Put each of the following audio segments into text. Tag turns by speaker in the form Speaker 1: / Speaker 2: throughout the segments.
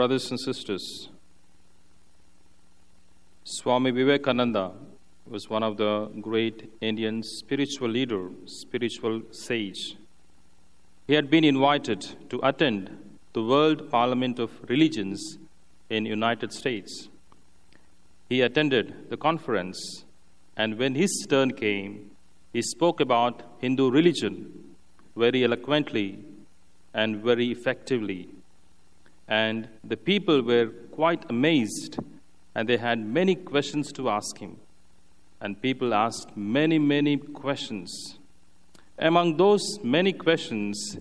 Speaker 1: brothers and sisters, Swami Vivekananda was one of the great Indian spiritual leader, spiritual sage. He had been invited to attend the World Parliament of Religions in United States. He attended the conference and when his turn came, he spoke about Hindu religion very eloquently and very effectively. And the people were quite amazed and they had many questions to ask him. And people asked many, many questions. Among those many questions,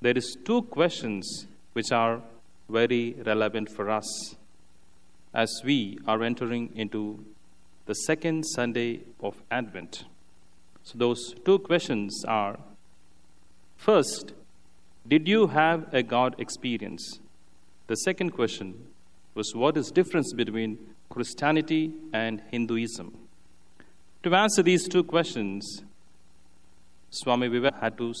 Speaker 1: there is two questions which are very relevant for us as we are entering into the second Sunday of Advent. So, those two questions are first, did you have a God experience? The second question was what is difference between Christianity and Hinduism? To answer these two questions, Swami Vivekananda had to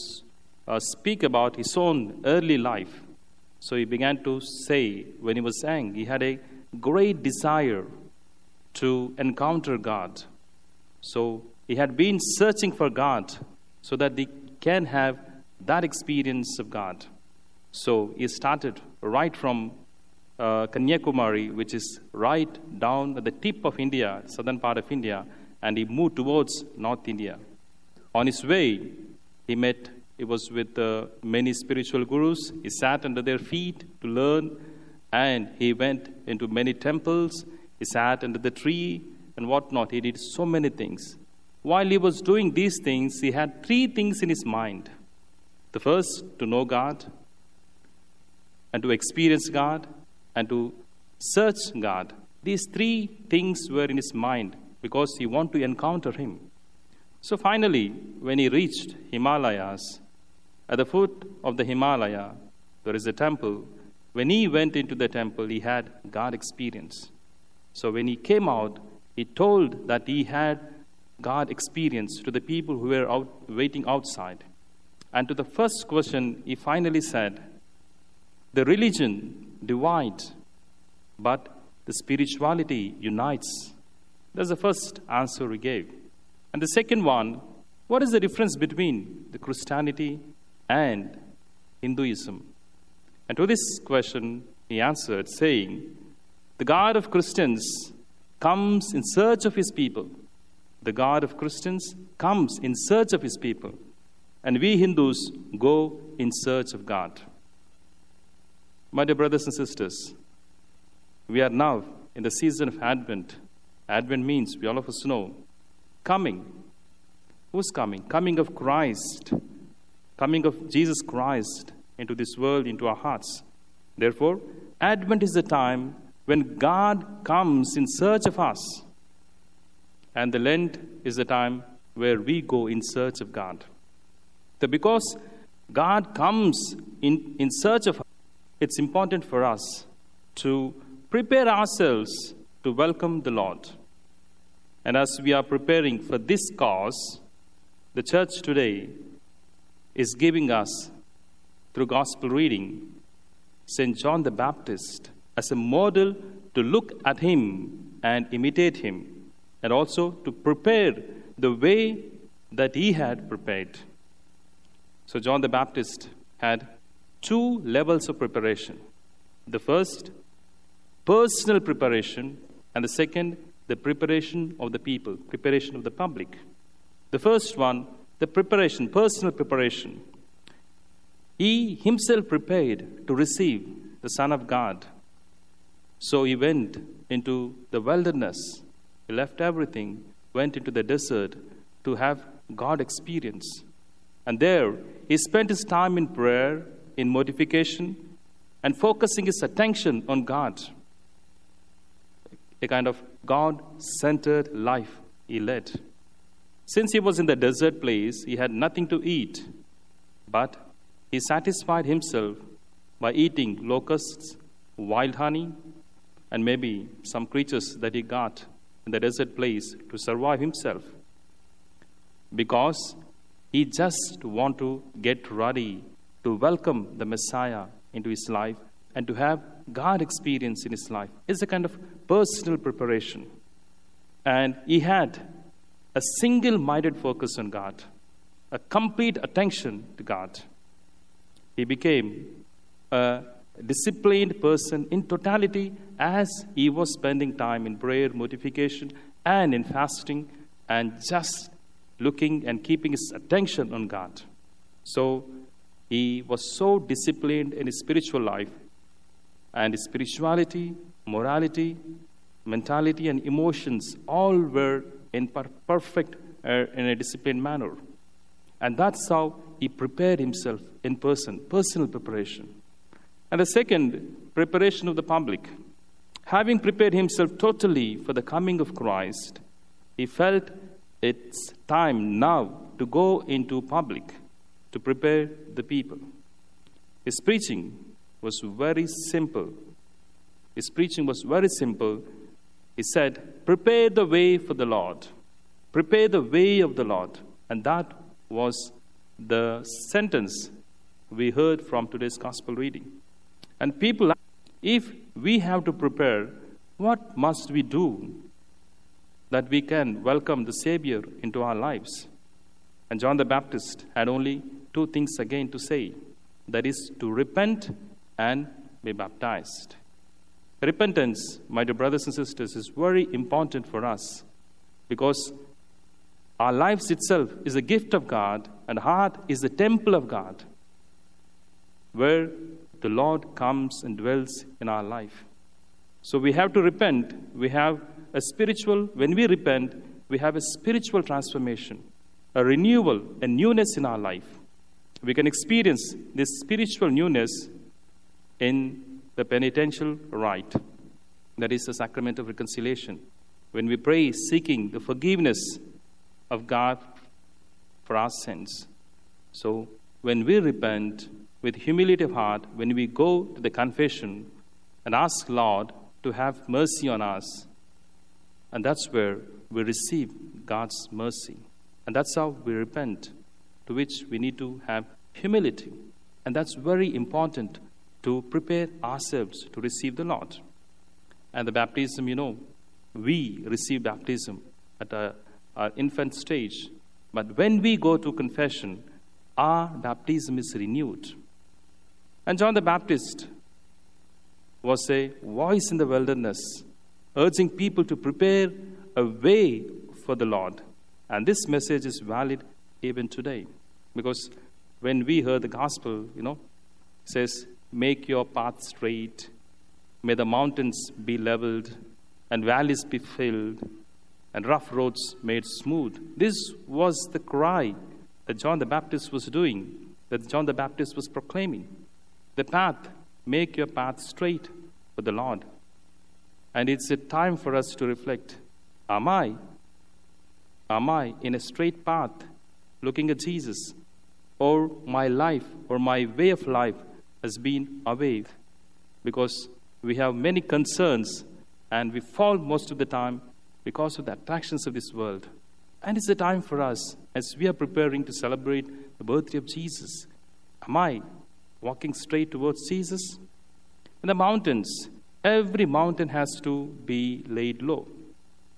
Speaker 1: uh, speak about his own early life. So he began to say, when he was young, he had a great desire to encounter God. So he had been searching for God so that he can have that experience of God. So he started right from uh, Kanyakumari, which is right down at the tip of India, southern part of India, and he moved towards North India. On his way, he met, he was with uh, many spiritual gurus. He sat under their feet to learn, and he went into many temples. He sat under the tree and whatnot. He did so many things. While he was doing these things, he had three things in his mind. The first, to know God, and to experience God, and to search God. These three things were in his mind because he wanted to encounter him. So finally, when he reached Himalayas, at the foot of the Himalaya, there is a temple. When he went into the temple, he had God experience. So when he came out, he told that he had God experience to the people who were out, waiting outside. And to the first question, he finally said, The religion divides, but the spirituality unites. That's the first answer we gave. And the second one, what is the difference between the Christianity and Hinduism? And to this question, he answered, saying, The God of Christians comes in search of his people. The God of Christians comes in search of his people. And we Hindus go in search of God. My dear brothers and sisters, we are now in the season of Advent. Advent means, we all of us know, coming. Who's coming? Coming of Christ. Coming of Jesus Christ into this world, into our hearts. Therefore, Advent is the time when God comes in search of us. And the Lent is the time where we go in search of God. So because God comes in, in search of it's important for us to prepare ourselves to welcome the Lord. And as we are preparing for this cause, the church today is giving us, through gospel reading, St. John the Baptist as a model to look at him and imitate him, and also to prepare the way that he had prepared. So, John the Baptist had two levels of preparation. The first, personal preparation, and the second, the preparation of the people, preparation of the public. The first one, the preparation, personal preparation. He himself prepared to receive the Son of God. So he went into the wilderness. He left everything, went into the desert to have God experience. And there, he spent his time in prayer, in mortification, and focusing his attention on God. A kind of God centered life he led. Since he was in the desert place, he had nothing to eat, but he satisfied himself by eating locusts, wild honey, and maybe some creatures that he got in the desert place to survive himself. Because he just want to get ready to welcome the Messiah into his life and to have God experience in his life. is a kind of personal preparation. And he had a single minded focus on God, a complete attention to God. He became a disciplined person in totality as he was spending time in prayer, mortification, and in fasting, and just looking and keeping his attention on God. So he was so disciplined in his spiritual life, and his spirituality, morality, mentality, and emotions all were in per- perfect uh, in a disciplined manner. And that's how he prepared himself in person, personal preparation. And the second, preparation of the public. Having prepared himself totally for the coming of Christ, he felt it's time now to go into public to prepare the people. His preaching was very simple. His preaching was very simple. He said, Prepare the way for the Lord. Prepare the way of the Lord. And that was the sentence we heard from today's gospel reading. And people, if we have to prepare, what must we do that we can welcome the Savior into our lives? And John the Baptist had only two things again to say that is, to repent and be baptized. Repentance, my dear brothers and sisters, is very important for us because our lives itself is a gift of God, and heart is the temple of God, where the Lord comes and dwells in our life. So we have to repent. We have a spiritual, when we repent, we have a spiritual transformation, a renewal, a newness in our life. We can experience this spiritual newness in the penitential rite, that is the sacrament of reconciliation. When we pray seeking the forgiveness of God for our sins. So, when we repent with humility of heart, when we go to the confession and ask Lord to have mercy on us, and that's where we receive God's mercy. And that's how we repent, to which we need to have humility. And that's very important to prepare ourselves to receive the Lord. And the baptism, you know, we receive baptism at our infant stage. But when we go to confession, our baptism is renewed. And John the Baptist was a voice in the wilderness, urging people to prepare a way for the Lord. And this message is valid even today. Because when we heard the gospel, you know, says, Make your path straight, may the mountains be leveled, and valleys be filled, and rough roads made smooth. This was the cry that John the Baptist was doing, that John the Baptist was proclaiming. The path, make your path straight for the Lord. And it's a time for us to reflect Am I? Am I in a straight path looking at Jesus? Or my life or my way of life has been away? Because we have many concerns and we fall most of the time because of the attractions of this world. And it's a time for us as we are preparing to celebrate the birthday of Jesus. Am I walking straight towards Jesus? In the mountains, every mountain has to be laid low.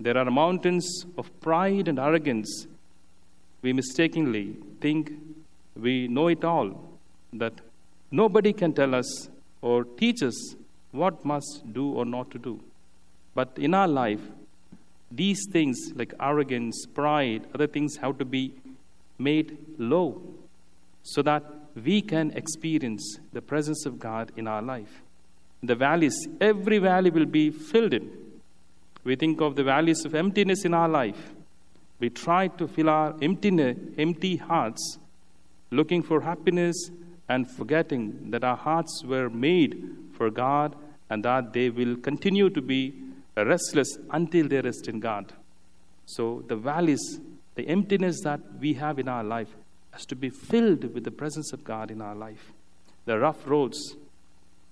Speaker 1: There are mountains of pride and arrogance. We mistakenly think we know it all, that nobody can tell us or teach us what must do or not to do. But in our life, these things like arrogance, pride, other things have to be made low so that we can experience the presence of God in our life. The valleys, every valley will be filled in. We think of the valleys of emptiness in our life. We try to fill our empty, empty hearts, looking for happiness and forgetting that our hearts were made for God and that they will continue to be restless until they rest in God. So the valleys, the emptiness that we have in our life, has to be filled with the presence of God in our life. The rough roads,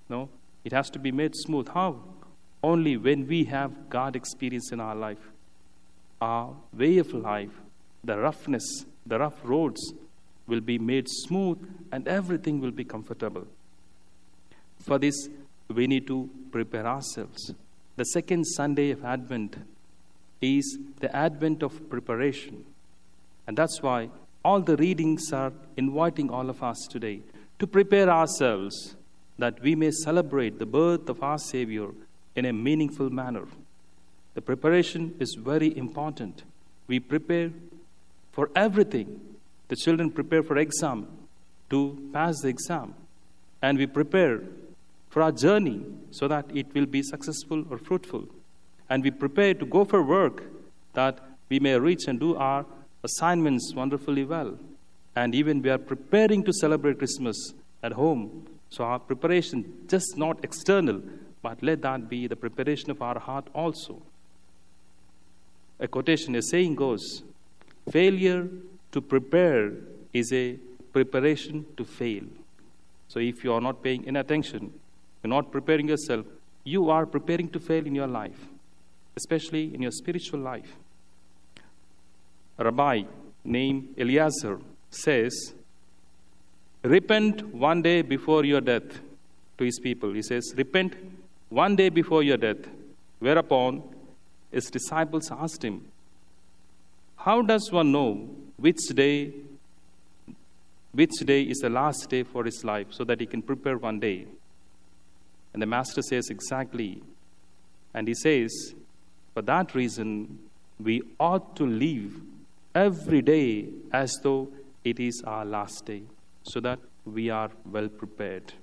Speaker 1: no, it has to be made smooth. How? Only when we have God experience in our life. Our way of life, the roughness, the rough roads will be made smooth and everything will be comfortable. For this we need to prepare ourselves. The second Sunday of Advent is the Advent of preparation. And that's why all the readings are inviting all of us today to prepare ourselves that we may celebrate the birth of our Savior in a meaningful manner. The preparation is very important. We prepare for everything. The children prepare for exam to pass the exam. And we prepare for our journey so that it will be successful or fruitful. And we prepare to go for work that we may reach and do our assignments wonderfully well. And even we are preparing to celebrate Christmas at home. So our preparation just not external, but let that be the preparation of our heart also. A quotation, a saying goes, failure to prepare is a preparation to fail. So if you are not paying any attention, you're not preparing yourself, you are preparing to fail in your life, especially in your spiritual life. Rabbi named Eliezer says, Repent one day before your death to his people. He says, Repent one day before your death. Whereupon his disciples asked him, How does one know which day which day is the last day for his life so that he can prepare one day? And the master says exactly. And he says, For that reason, we ought to live every day as though it is our last day, so that we are well prepared.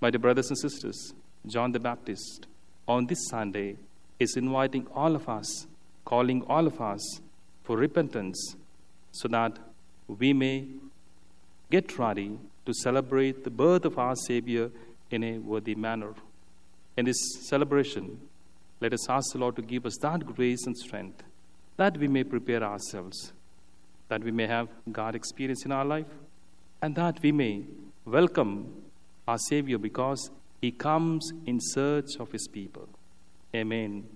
Speaker 1: My dear brothers and sisters, John the Baptist on this Sunday is inviting all of us, calling all of us for repentance, so that we may get ready to celebrate the birth of our Savior in a worthy manner. In this celebration, let us ask the Lord to give us that grace and strength that we may prepare ourselves, that we may have God experience in our life, and that we may welcome our Savior because He comes in search of His people. Amen.